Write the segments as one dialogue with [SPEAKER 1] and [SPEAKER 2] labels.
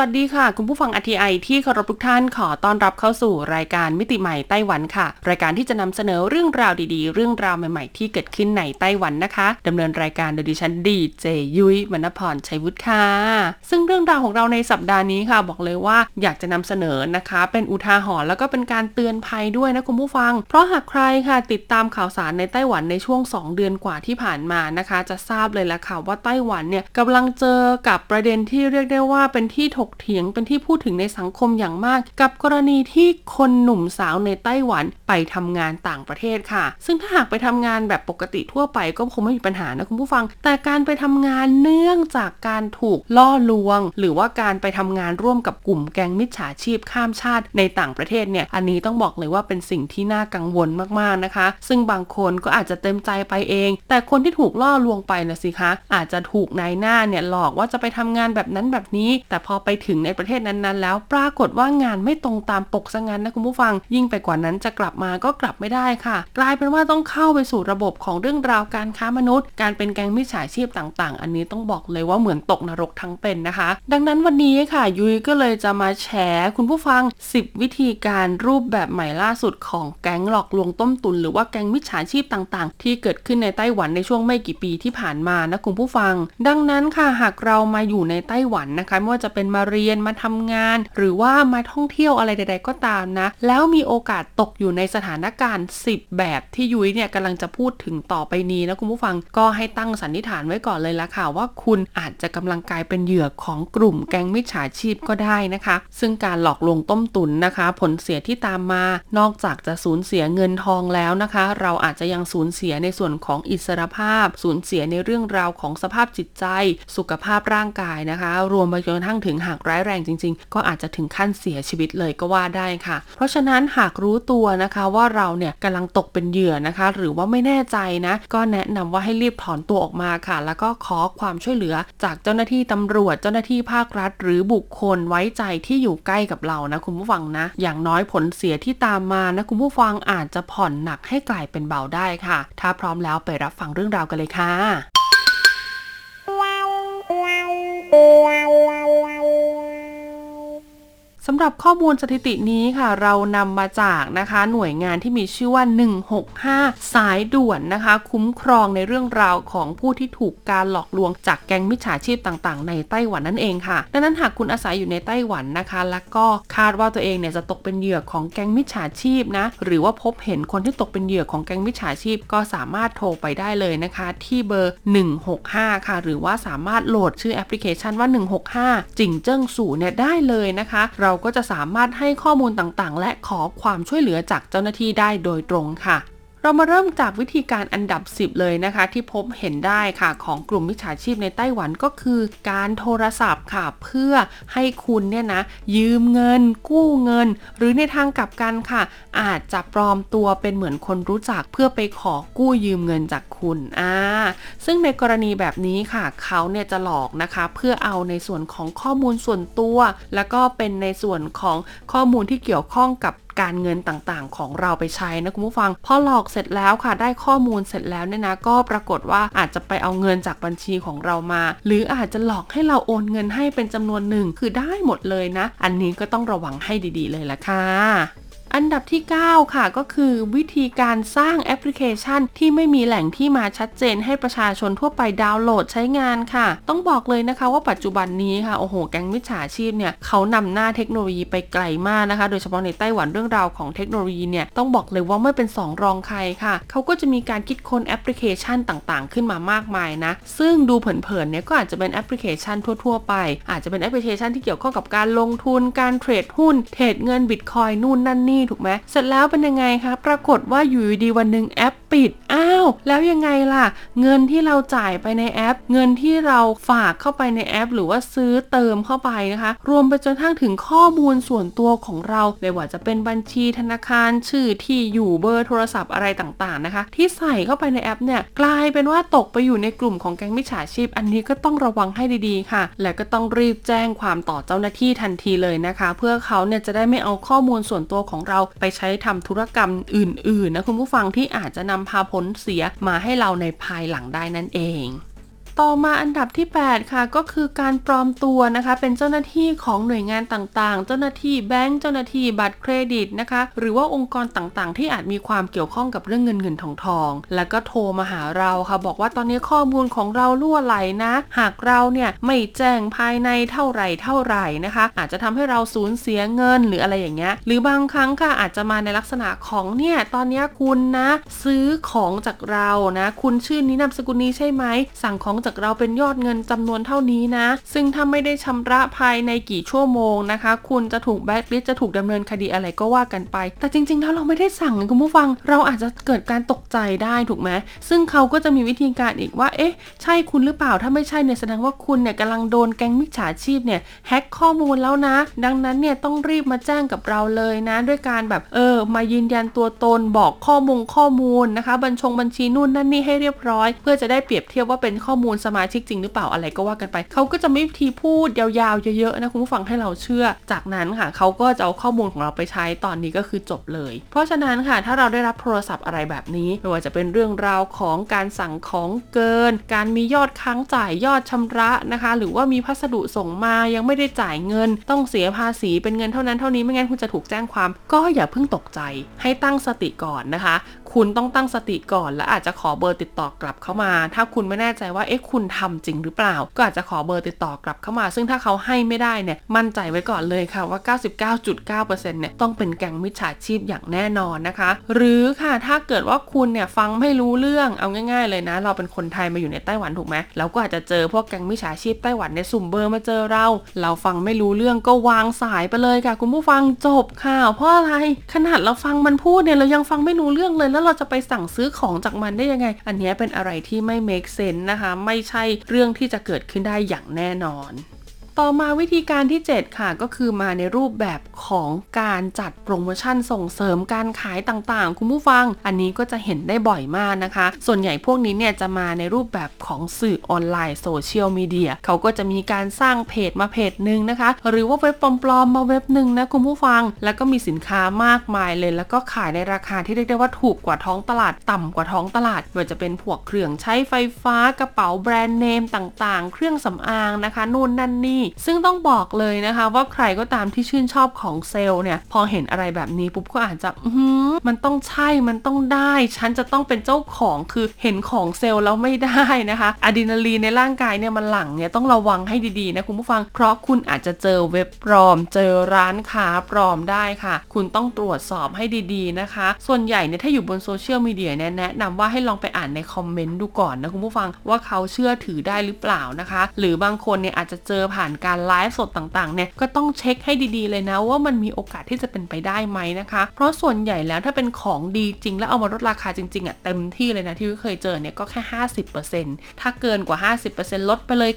[SPEAKER 1] วัสดีค่ะ คุณผู้ฟัง RTI ที่เคารพทุกท่านขอต้อนรับเข้าสู่รายการมิติใหม่ไต้หวันค่ะ รายการที่จะนำเสนอเรื่องราวดีๆ เรื่องราวใหม่ๆ ที่เกิดขึ้นในไต้หวันนะคะดำเนินรายการโดยดิฉันดีเจยุ้ยวรรณพรชัยวุฒิค่ะ ซึ่งเรื่องราวของเราในสัปดาห์นี้ค่ะ บอกเลยว่าอยากจะนำเสนอนะคะ เป็นอุทาหรณ์แล้วก็เป็นการเตือนภัยด้วยนะคุณผู้ฟัง เพราะหากใครค่ะติดตามข่าวสารในไต้หวันในช่วง 2 เดือนกว่าที่ผ่านมานะคะ จะทราบเลยละค่ะว่าไต้หวันเนี่ยกำลังเจอกับประเด็นที่เรียกได้ว่าเป็นที่ถกเถียงเป็นที่พูดถึงในสังคมอย่างมาก กับกรณีที่คนหนุ่มสาวในไต้หวันไปทำงานต่างประเทศค่ะ ซึ่งถ้าหากไปทำงานแบบปกติทั่วไปก็คงไม่มีปัญหานะคุณผู้ฟัง แต่การไปทำงานเนื่องจากการถูกล่อลวง หรือว่าการไปทำงานร่วมกับกลุ่มแก๊งมิจฉาชีพข้ามชาติในต่างประเทศเนี่ย อันนี้ต้องบอกเลยว่าเป็นสิ่งที่น่ากังวลมากๆนะคะ ซึ่งบางคนก็อาจจะเต็มใจไปเอง แต่คนที่ถูกล่อลวงไปนะสิคะ อาจจะถูกนายหน้าเนี่ยหลอกว่าจะไปทำงานแบบนั้นแบบนี้ แต่พอไปถึงในประเทศนั้นๆ แล้ว ปรากฏว่างานไม่ตรงตามปกซะงั้นนะคุณผู้ฟัง ยิ่งไปกว่านั้นจะกลับมาก็กลับไม่ได้ค่ะ กลายเป็นว่าต้องเข้าไปสู่ระบบของเรื่องราวการค้ามนุษย์ การเป็นแก๊งมิจฉาชีพต่างๆ อันนี้ต้องบอกเลยว่าเหมือนตกนรกทั้งเป็นนะคะ ดังนั้นวันนี้ค่ะยุ้ยก็เลยจะมาแชร์คุณผู้ฟัง 10 วิธีการรูปแบบใหม่ล่าสุดของแก๊งหลอกลวงต้มตุนหรือว่าแก๊งมิจฉาชีพต่างๆ ที่เกิดขึ้นในไต้หวันในช่วงไม่กี่ปีที่ผ่านมานะคุณผู้ฟัง ดังนั้นค่ะหากเรามาอยู่ในไต้หวันนะคะไม่ว่าจะเป็นมาเรียนมาทำงาน หรือว่ามาท่องเที่ยวอะไรใด ๆ ก็ตามนะ แล้วมีโอกาสตกอยู่ในสถานการณ์ 10 แบบที่ยุ้ยเนี่ยกำลังจะพูดถึงต่อไปนี้นะคุณผู้ฟังก็ให้ตั้งสันนิษฐานไว้ก่อนเลยละค่ะว่าคุณอาจจะกำลังกลายเป็นเหยื่อของกลุ่มแก๊งมิจฉาชีพก็ได้นะคะ ซึ่งการหลอกลวงต้มตุนนะคะ ผลเสียที่ตามมา นอกจากจะสูญเสียเงินทองแล้วนะคะ เราอาจจะยังสูญเสียในส่วนของอิสรภาพ สูญเสียในเรื่องราวของสภาพจิตใจ สุขภาพร่างกายนะคะ รวมไปจนกระทั่งถึงหากร้ายแรงจริง ๆ ก็อาจจะถึงขั้นเสียชีวิตเลยก็ว่าได้ค่ะ เพราะฉะนั้นหากรู้ตัวนะคะว่าเราเนี่ยกำลังตกเป็นเหยื่อนะคะ หรือว่าไม่แน่ใจนะ ก็แนะนำว่าให้รีบถอนตัวออกมาค่ะ แล้วก็ขอความช่วยเหลือจากเจ้าหน้าที่ตำรวจ เจ้าหน้าที่ภาครัฐ หรือบุคคลไว้ใจที่อยู่ใกล้กับเรานะคุณผู้ฟังนะ อย่างน้อยผลเสียที่ตามมานะคุณผู้ฟังอาจจะผ่อนหนักให้กลายเป็นเบาได้ค่ะ ถ้าพร้อมแล้วไปรับฟังเรื่องราวกันเลยค่ะ สำหรับข้อมูลสถิตินี้ค่ะ เรานำมาจากนะคะหน่วยงานที่มีชื่อว่า 165 สายด่วนนะคะ คุ้มครองในเรื่องราวของผู้ที่ถูกการหลอกลวงจากแก๊งมิจฉาชีพต่างๆ ในไต้หวันนั่นเองค่ะ ดังนั้นหากคุณอาศัยอยู่ในไต้หวันนะคะ แล้วก็คาดว่าตัวเองเนี่ยจะตกเป็นเหยื่อของแก๊งมิจฉาชีพนะ หรือว่าพบเห็นคนที่ตกเป็นเหยื่อของแก๊งมิจฉาชีพ ก็สามารถโทรไปได้เลยนะคะ ที่เบอร์ 165 ค่ะ หรือว่าสามารถโหลดชื่อแอปพลิเคชันว่า 165 จิงเจิ้งสู่เนี่ยได้เลยนะคะ เราก็จะสามารถให้ข้อมูลต่างๆ และขอความช่วยเหลือจากเจ้าหน้าที่ได้โดยตรงค่ะ เรามาเริ่มจากวิธีการอันดับ 10 เลยนะคะ ที่พบเห็นได้ค่ะของกลุ่มมิจฉาชีพในไต้หวันก็คือ การโทรศัพท์ค่ะเพื่อให้คุณเนี่ยนะยืมเงิน กู้เงิน หรือในทางกลับกันค่ะ อาจจะปลอมตัวเป็นเหมือนคนรู้จักเพื่อไปขอกู้ยืมเงินจากคุณอ่าซึ่งในกรณีแบบนี้ค่ะ เขาเนี่ยจะหลอกนะคะ เพื่อเอาในส่วนของข้อมูลส่วนตัว แล้วก็เป็นในส่วนของข้อมูลที่เกี่ยวข้องกับ การเงินต่างๆ ของเราไปใช้นะคุณผู้ฟัง พอหลอกเสร็จแล้วค่ะ ได้ข้อมูลเสร็จแล้วเนี่ยนะ ก็ปรากฏว่าอาจจะไปเอาเงินจากบัญชีของเรามา หรืออาจจะหลอกให้เราโอนเงินให้เป็นจำนวนหนึ่งคือได้หมดเลยนะ อันนี้ก็ต้องระวังให้ดีๆ เลยละค่ะ อันดับที่ 9 ค่ะก็คือวิธีการสร้างแอปพลิเคชัน ที่ไม่มีแหล่งที่มาชัดเจนให้ประชาชนทั่วไปดาวน์โหลดใช้งานค่ะ ต้องบอกเลยนะคะว่าปัจจุบันนี้ค่ะโอ้โห แก๊งมิจฉาชีพเนี่ยเขานำหน้าเทคโนโลยีไปไกลมากนะคะ โดยเฉพาะในไต้หวันเรื่องราวของเทคโนโลยีเนี่ยต้องบอกเลยว่าไม่เป็นสองรองใครค่ะ เขาก็จะมีการคิดค้นแอปพลิเคชันต่างๆ ขึ้นมามากมายนะ ซึ่งดูเผินๆเนี่ยก็อาจจะเป็นแอปพลิเคชันทั่ว ๆ ไป อาจจะเป็นแอปพลิเคชันที่เกี่ยวข้องกับการลงทุนการเทรดหุ้นเทรดเงินบิตคอยนู่นนั่นนี่ถูกไหมเสร็จแล้วเป็นยังไงคะปรากฏว่าอยู่ดีวันหนึ่งแอปปิด อ้าว แล้วยังไงล่ะ เงินที่เราจ่ายไปในแอป เงินที่เราฝากเข้าไปในแอป หรือว่าซื้อเติมเข้าไปนะคะ รวมไปจนทั้งถึงข้อมูลส่วนตัวของเราไม่ว่าจะเป็นบัญชีธนาคารชื่อที่อยู่เบอร์โทรศัพท์อะไรต่างๆนะคะ ที่ใส่เข้าไปในแอปเนี่ยกลายเป็นว่าตกไปอยู่ในกลุ่มของแก๊งมิจฉาชีพ อันนี้ก็ต้องระวังให้ดีๆค่ะ และก็ต้องรีบแจ้งความต่อเจ้าหน้าที่ทันทีเลยนะคะ เพื่อเขาเนี่ยจะได้ไม่เอาข้อมูลส่วนตัวของเราไปใช้ทำธุรกรรมอื่นๆนะคุณผู้ฟังที่อาจจะนำพาผลเสียมาให้เราในภายหลังได้นั่นเอง ต่อมาอันดับที่ 8 ค่ะ ก็คือการปลอมตัวนะคะ เป็นเจ้าหน้าที่ของหน่วยงานต่างๆ เจ้าหน้าที่แบงก์เจ้าหน้าที่บัตรเครดิตนะคะ หรือว่าองค์กรต่างๆ ที่อาจมีความเกี่ยวข้องกับเรื่องเงินเงินทองทอง แล้วก็โทรมาหาเราค่ะ บอกว่าตอนนี้ข้อมูลของเราล่วไหลนะ หากเราเนี่ยไม่แจ้งภายในเท่าไหร่เท่าไหร่นะคะ อาจจะทำให้เราสูญเสียเงินหรืออะไรอย่างเงี้ยหรือบางครั้งค่ะอาจจะมาในลักษณะของเนี่ยตอนนี้คุณนะ ซื้อของจากเรานะ คุณชื่อนี้นามสกุลนี้ใช่ไหมสั่งของจากเราเป็นยอดเงินจำนวนเท่านี้นะ ซึ่งถ้าไม่ได้ชำระภายในกี่ชั่วโมงนะคะ คุณจะถูกแบล็คลิสจะถูกดำเนินคดีอะไรก็ว่ากันไป แต่จริง ๆ แล้วเราไม่ได้สั่งคุณผู้ฟัง เราอาจจะเกิดการตกใจได้ถูกไหมซึ่งเขาก็จะมีวิธีการอีกว่า เอ๊ะ ใช่คุณหรือเปล่า ถ้าไม่ใช่เนี่ยแสดงว่าคุณเนี่ยกำลังโดนแก๊งมิจฉาชีพเนี่ยแฮ็กข้อมูลแล้วนะ ดังนั้นเนี่ยต้องรีบมาแจ้งกับเราเลยนะ ด้วยการแบบเออ มายืนยันตัวตนบอกข้อมูลข้อมูลนะคะ บัญชงบัญชีนู่นนั่นนี่ให้เรียบร้อย เพื่อจะได้เปรียบเทียบว่าเป็นข้อมูลสมาชิกจริงหรือเปล่าอะไรก็ว่ากันไป เขาก็จะไม่วิธีพูดยาวๆเยอะๆนะคุณผู้ฟังให้เราเชื่อ จากนั้นค่ะเขาก็จะเอาข้อมูลของเราไปใช้ตอนนี้ก็คือจบเลย เพราะฉะนั้นค่ะถ้าเราได้รับโทรศัพท์อะไรแบบนี้ไม่ว่าจะเป็นเรื่องราวของการสั่งของเกิน การมียอดค้างจ่ายยอดชำระนะคะ หรือว่ามีพัสดุส่งมายังไม่ได้จ่ายเงิน ต้องเสียภาษีเป็นเงินเท่านั้นเท่านี้ไม่งั้นคุณจะถูกแจ้งความ ก็อย่าเพิ่งตกใจ ให้ตั้งสติก่อนนะคะ คุณต้องตั้งสติก่อนและอาจจะขอเบอร์ติดต่อกลับเข้ามา ถ้าคุณไม่แน่ใจว่าเอ๊ะคุณทำจริงหรือเปล่า ก็อาจจะขอเบอร์ติดต่อกลับเข้ามา ซึ่งถ้าเขาให้ไม่ได้เนี่ยมั่นใจไว้ก่อนเลยค่ะว่า 99.9%เนี่ยต้องเป็นแก๊งมิจฉาชีพอย่างแน่นอนนะคะ หรือค่ะถ้าเกิดว่าคุณเนี่ยฟังไม่รู้เรื่องเอาง่าย ๆ เลยนะ เราเป็นคนไทยมาอยู่ในไต้หวันถูกไหมเราก็อาจจะเจอพวกแก๊งมิจฉาชีพไต้หวันในสุ่มเบอร์มาเจอเรา เราฟังไม่รู้เรื่องก็วางสายไปเลยค่ะ คุณผู้ฟังจบข่าวเพราะอะไรขนาดเราฟังมันพูดเนี่ยเรายังฟังไม่รู้เรื่องเลย แล้วเราจะไปสั่งซื้อของจากมันได้ยังไง อันนี้เป็นอะไรที่ไม่ make sense นะคะไม่ใช่เรื่องที่จะเกิดขึ้นได้อย่างแน่นอน ต่อมาวิธีการที่ 7 ค่ะก็คือมาในรูปแบบของการจัดโปรโมชั่นส่งเสริมการขายต่างๆ คุณผู้ฟัง อันนี้ก็จะเห็นได้บ่อยมากนะคะ ส่วนใหญ่พวกนี้เนี่ยจะมาในรูปแบบของสื่อออนไลน์โซเชียลมีเดียเขาก็จะมีการสร้างเพจมาเพจหนึ่งนะคะ หรือว่าเว็บปลอมๆมาเว็บหนึ่งนะคุณผู้ฟัง แล้วก็มีสินค้ามากมายเลย แล้วก็ขายในราคาที่เรียกได้ว่าถูกกว่าท้องตลาด ต่ำกว่าท้องตลาดไม่ว่าจะเป็นพวกเครื่องใช้ไฟฟ้ากระเป๋าแบรนด์เนมต่างๆ เครื่องสำอางนะคะนู่นนั่นนี่ซึ่งต้องบอกเลยนะคะ ว่าใครก็ตามที่ชื่นชอบของเซลล์เนี่ย พอเห็นอะไรแบบนี้ปุ๊บก็อาจจะมันต้องใช่ มันต้องได้ ฉันจะต้องเป็นเจ้าของคือเห็นของเซลล์แล้วไม่ได้นะคะอะดรีนาลีนในร่างกายเนี่ยมันหลั่งเนี่ยต้องระวังให้ดีๆนะคุณผู้ฟัง เพราะคุณอาจจะเจอเว็บปลอม เจอร้านค้าปลอมได้ค่ะ คุณต้องตรวจสอบให้ดีๆนะคะ ส่วนใหญ่เนี่ยถ้าอยู่บนโซเชียลมีเดียเนี่ยแนะนำว่าให้ลองไปอ่านในคอมเมนต์ดูก่อนนะคุณผู้ฟังว่าเขาเชื่อถือได้หรือเปล่านะคะ หรือบางคนเนี่ยอาจจะเจอผ่านการไลฟ์สดต่างๆเนี่ยก็ต้องเช็คให้ดีๆเลยนะว่ามันมีโอกาสที่จะเป็นไปได้ไหมนะคะ เพราะส่วนใหญ่แล้วถ้าเป็นของดีจริง แล้วเอามาลดราคาจริงๆอะเต็มที่เลยนะที่เคยเจอเนี่ยก็แค่ 50%ถ้าเกินกว่า 50%ลดไปเลย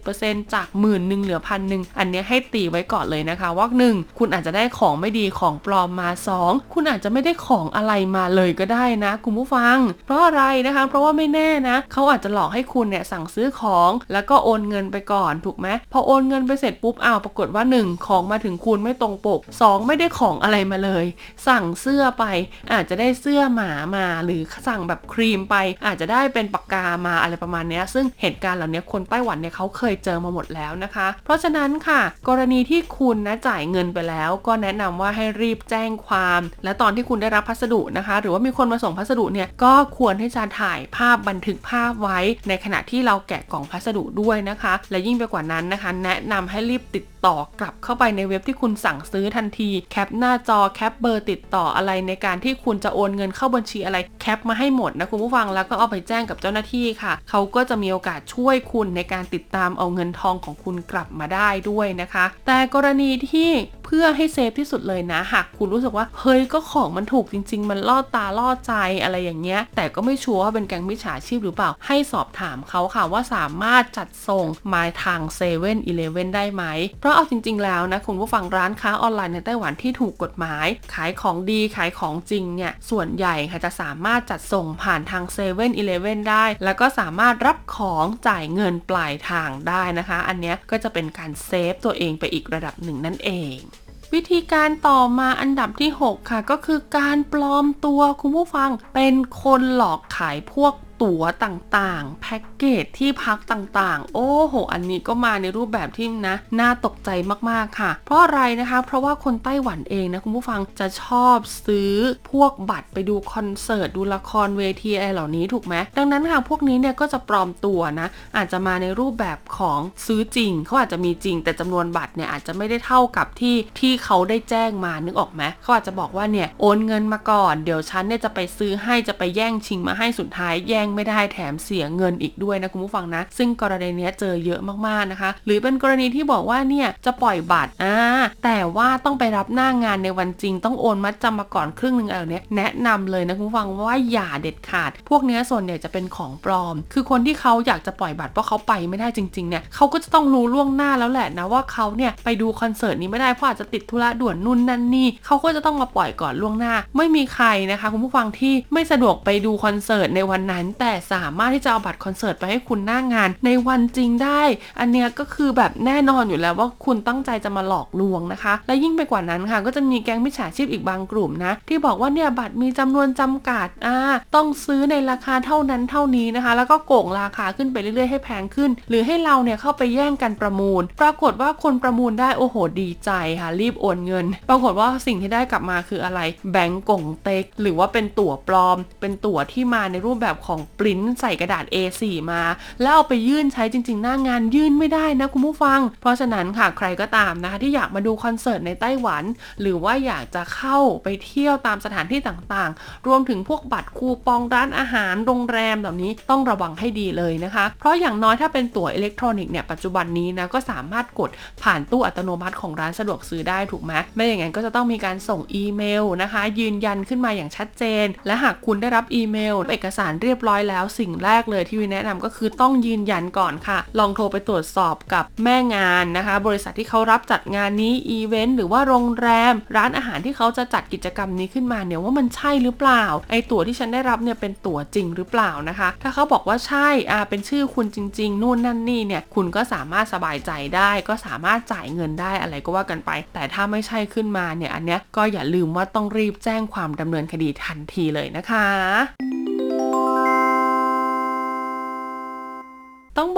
[SPEAKER 1] 90%จากหมื่นหนึ่งเหลือพันหนึ่งอันนี้ให้ตีไว้ก่อนเลยนะคะว่าหนึ่งคุณอาจจะได้ของไม่ดีของปลอมมา 2 คุณอาจจะไม่ได้ของอะไรมาเลยก็ได้นะคุณผู้ฟัง เพราะอะไรนะคะ เพราะว่าไม่แน่นะเขาอาจจะหลอกให้คุณเนี่ยสั่งซื้อของ แล้วก็โอนเงินไปก่อนถูกไหมพอโอนอนเงินไปเสร็จปุ๊บอ้าวปรากฏว่า 1 ของมาถึงคุณไม่ตรงปก 2 ไม่ได้ของอะไรมาเลย สั่งเสื้อไป อาจจะได้เสื้อหมามา หรือสั่งแบบครีมไป อาจจะได้เป็นปากกามาอะไรประมาณนี้ซึ่งเหตุการณ์เหล่านี้คนไต้หวันเนี่ยเขาเคยเจอมาหมดแล้วนะคะ เพราะฉะนั้นค่ะ กรณีที่คุณนะจ่ายเงินไปแล้ว ก็แนะนำว่าให้รีบแจ้งความ และตอนที่คุณได้รับพัสดุนะคะ หรือว่ามีคนมาส่งพัสดุเนี่ยก็ควรที่จะถ่ายภาพบันทึกภาพไว้ ในขณะที่เราแกะกล่องพัสดุด้วยนะคะ และยิ่งไปกว่านั้นนะคะแแนะนำให้รีบติด ต่อกลับเข้าไปในเว็บที่คุณสั่งซื้อทันที แคปหน้าจอแคปเบอร์ติดต่ออะไรในการที่คุณจะโอนเงินเข้าบัญชีอะไรแคปมาให้หมดนะคุณผู้ฟังแล้วก็เอาไปแจ้งกับเจ้าหน้าที่ค่ะ เขาก็จะมีโอกาสช่วยคุณในการติดตามเอาเงินทองของคุณกลับมาได้ด้วยนะคะ แต่กรณีที่เพื่อให้ safe ที่สุดเลยนะหากคุณรู้สึกว่าเฮ้ยก็ของมันถูกจริง ๆ มันล่อตาล่อใจอะไรอย่างเงี้ย แต่ก็ไม่ชัวร์ว่าเป็นแก๊งมิจฉาชีพหรือเปล่า ให้สอบถามเขาค่ะว่าสามารถจัดส่งมาทางเซเว่นอีเลฟเว่นได้ไหมเพราะเอาจริง ๆ แล้วนะคุณผู้ฟังร้านค้าออนไลน์ในไต้หวันที่ถูกกฎหมาย ขายของดีขายของจริงเนี่ยส่วนใหญ่ค่ะจะสามารถจัดส่งผ่านทางเซเว่นอีเลฟเว่นได้ แล้วก็สามารถรับของจ่ายเงินปลายทางได้นะคะ อันนี้ก็จะเป็นการ save ตัวเองไปอีกระดับหนึ่งนั่นเองวิธีการต่อมาอันดับที่ 6 ค่ะ ก็คือการปลอมตัวคุณผู้ฟังเป็นคนหลอกขายพวก ตั๋วต่างๆ แพ็กเกจที่พักต่างๆ โอ้โห อันนี้ก็มาในรูปแบบที่นะ น่าตกใจมากๆค่ะ เพราะอะไรนะคะ เพราะว่าคนไต้หวันเองนะคุณผู้ฟังจะชอบซื้อพวกบัตรไปดูคอนเสิร์ตดูละครเวทีอะไรเหล่านี้ถูกไหมดังนั้นค่ะพวกนี้เนี่ยก็จะปลอมตัวนะ อาจจะมาในรูปแบบของซื้อจริงเขาอาจจะมีจริง แต่จำนวนบัตรเนี่ยอาจจะไม่ได้เท่ากับที่ที่เขาได้แจ้งมานึกออกไหมเขาอาจจะบอกว่าเนี่ยโอนเงินมาก่อน เดี๋ยวฉันเนี่ยจะไปซื้อให้จะไปแย่งชิงมาให้สุดท้ายแย่งไม่ได้แถมเสียเงินอีกด้วยนะคุณผู้ฟังนะ ซึ่งกรณีนี้เจอเยอะมากๆนะคะ หรือเป็นกรณีที่บอกว่าเนี่ยจะปล่อยบัตรอ่าแต่ว่าต้องไปรับหน้างงานในวันจริง ต้องโอนมัดจำมาก่อนครึ่งหนึ่งอะไรเนี้ยแนะนำเลยนะคุณผู้ฟังว่าอย่าเด็ดขาด พวกนี้ส่วนใหญ่จะเป็นของปลอม คือคนที่เขาอยากจะปล่อยบัตรเพราะเขาไปไม่ได้จริงๆเนี่ยเขาก็จะต้องรู้ล่วงหน้าแล้วแหละนะว่าเขาเนี่ยไปดูคอนเสิร์ตนี้ไม่ได้เพราะอาจจะติดธุระด่วนนู่นนั่นนี่เขาก็จะต้องมาปล่อยก่อนล่วงหน้า ไม่มีใครนะคะคุณผู้ฟังที่ไม่สะดวกไปดูคอนเสิร์ตในวันนั้นแต่สามารถที่จะเอาบัตรคอนเสิร์ตไปให้คุณหน้างาน ในวันจริงได้ อันเนี้ยก็คือแบบแน่นอนอยู่แล้วว่าคุณตั้งใจจะมาหลอกลวงนะคะ และยิ่งไปกว่านั้นค่ะ ก็จะมีแก๊งมิจฉาชีพอีกบางกลุ่มนะ ที่บอกว่าเนี่ยบัตรมีจำนวนจำกัดอ่าต้องซื้อในราคาเท่านั้นเท่านี้นะคะ แล้วก็โกงราคาขึ้นไปเรื่อยๆให้แพงขึ้น หรือให้เราเนี่ยเข้าไปแย่งกันประมูล ปรากฏว่าคนประมูลได้โอ้โหดีใจค่ะรีบโอนเงิน ปรากฏว่าสิ่งที่ได้กลับมาคืออะไร แบงก์กงเต็กหรือว่าเป็นตั๋วปลอม เป็นตั๋วที่มาในรูปแบบของปริ้นใส่กระดาษ A4 มา แล้วเอาไปยื่นใช้จริง ๆ หน้างานยื่นไม่ได้นะคุณผู้ฟัง เพราะฉะนั้นค่ะใครก็ตามนะคะที่อยากมาดูคอนเสิร์ตในไต้หวัน หรือว่าอยากจะเข้าไปเที่ยวตามสถานที่ต่างๆ รวมถึงพวกบัตรคูปองร้านอาหารโรงแรมแบบนี้ต้องระวังให้ดีเลยนะคะ เพราะอย่างน้อยถ้าเป็นตั๋วอิเล็กทรอนิกส์เนี่ยปัจจุบันนี้นะก็สามารถกดผ่านตู้อัตโนมัติของร้านสะดวกซื้อได้ถูกไหมไม่อย่างนั้นก็จะต้องมีการส่งอีเมลนะคะ ยืนยันขึ้นมาอย่างชัดเจน และหากคุณได้รับอีเมล เอกสารเรียบร้อยแล้ว สิ่งแรกเลยที่วิแนะนำก็คือต้องยืนยันก่อนค่ะ ลองโทรไปตรวจสอบกับแม่งานนะคะ บริษัทที่เขารับจัดงานนี้อีเวนต์หรือว่าโรงแรม ร้านอาหารที่เขาจะจัดกิจกรรมนี้ขึ้นมาเนี่ยว่ามันใช่หรือเปล่า ไอตั๋วที่ฉันได้รับเนี่ยเป็นตั๋วจริงหรือเปล่านะคะ ถ้าเขาบอกว่าใช่อ่าเป็นชื่อคุณจริง ๆ นู่นนั่นนี่เนี่ยคุณก็สามารถสบายใจได้ ก็สามารถจ่ายเงินได้อะไรก็ว่ากันไป แต่ถ้าไม่ใช่ขึ้นมาเนี่ยอันเนี้ยก็อย่าลืมว่าต้องรีบแจ้งความดำเนินคดีทันทีเลยนะคะ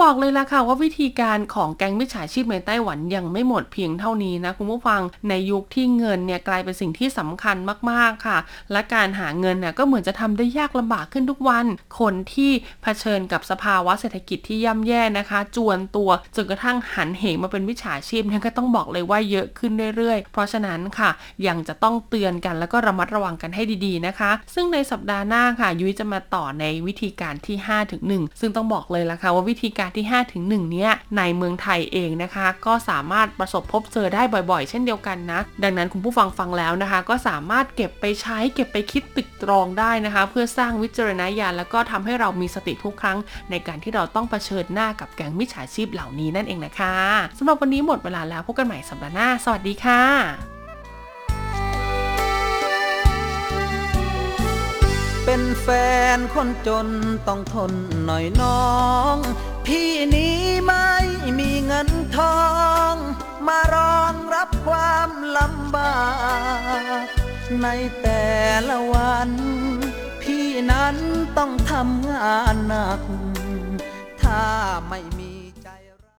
[SPEAKER 1] บอกเลยล่ะค่ะว่าวิธีการของแก๊งมิจฉาชีพในไต้หวันยังไม่หมดเพียงเท่านี้นะคุณผู้ฟังในยุคที่เงินเนี่ยกลายเป็นสิ่งที่สำคัญมากๆค่ะ และการหาเงินเนี่ยก็เหมือนจะทำได้ยากลำบากขึ้นทุกวัน คนที่เผชิญกับสภาวะเศรษฐกิจที่ย่ำแย่นะคะ จวนตัวจนกระทั่งหันเหมาเป็นวิชาชีพเนี่ยก็ต้องบอกเลยว่าเยอะขึ้นเรื่อยๆ เพราะฉะนั้นค่ะยังจะต้องเตือนกันแล้วก็ระมัดระวังกันให้ดีๆนะคะ ซึ่งในสัปดาห์หน้าค่ะยุ้ยจะมาต่อในวิธีการที่5ถึง1ซึ่งต้องบอกเลยละค่ะว่าวิธีการที่ 5 ถึง 1 เนี้ยในเมืองไทยเองนะคะ ก็สามารถประสบพบเจอได้บ่อยๆ เช่นเดียวกันนะ ดังนั้นคุณผู้ฟังฟังแล้วนะคะ ก็สามารถเก็บไปใช้เก็บไปคิดตึกตรองได้นะคะ เพื่อสร้างวิจารณญาณแล้วก็ทำให้เรามีสติทุกครั้ง ในการที่เราต้องเผชิญหน้ากับแก๊งมิจฉาชีพเหล่านี้นั่นเองนะคะสำหรับวันนี้หมดเวลาแล้วพบกันใหม่สัปดาห์หน้า สวัสดีค่ะ
[SPEAKER 2] เป็นแฟนคนจนต้องทนหน่อยน้อง พี่นี้ไม่มีเงินทอง มารองรับความลำบาก ในแต่ละวัน พี่นั้นต้องทำงานหนัก ถ้าไม่มี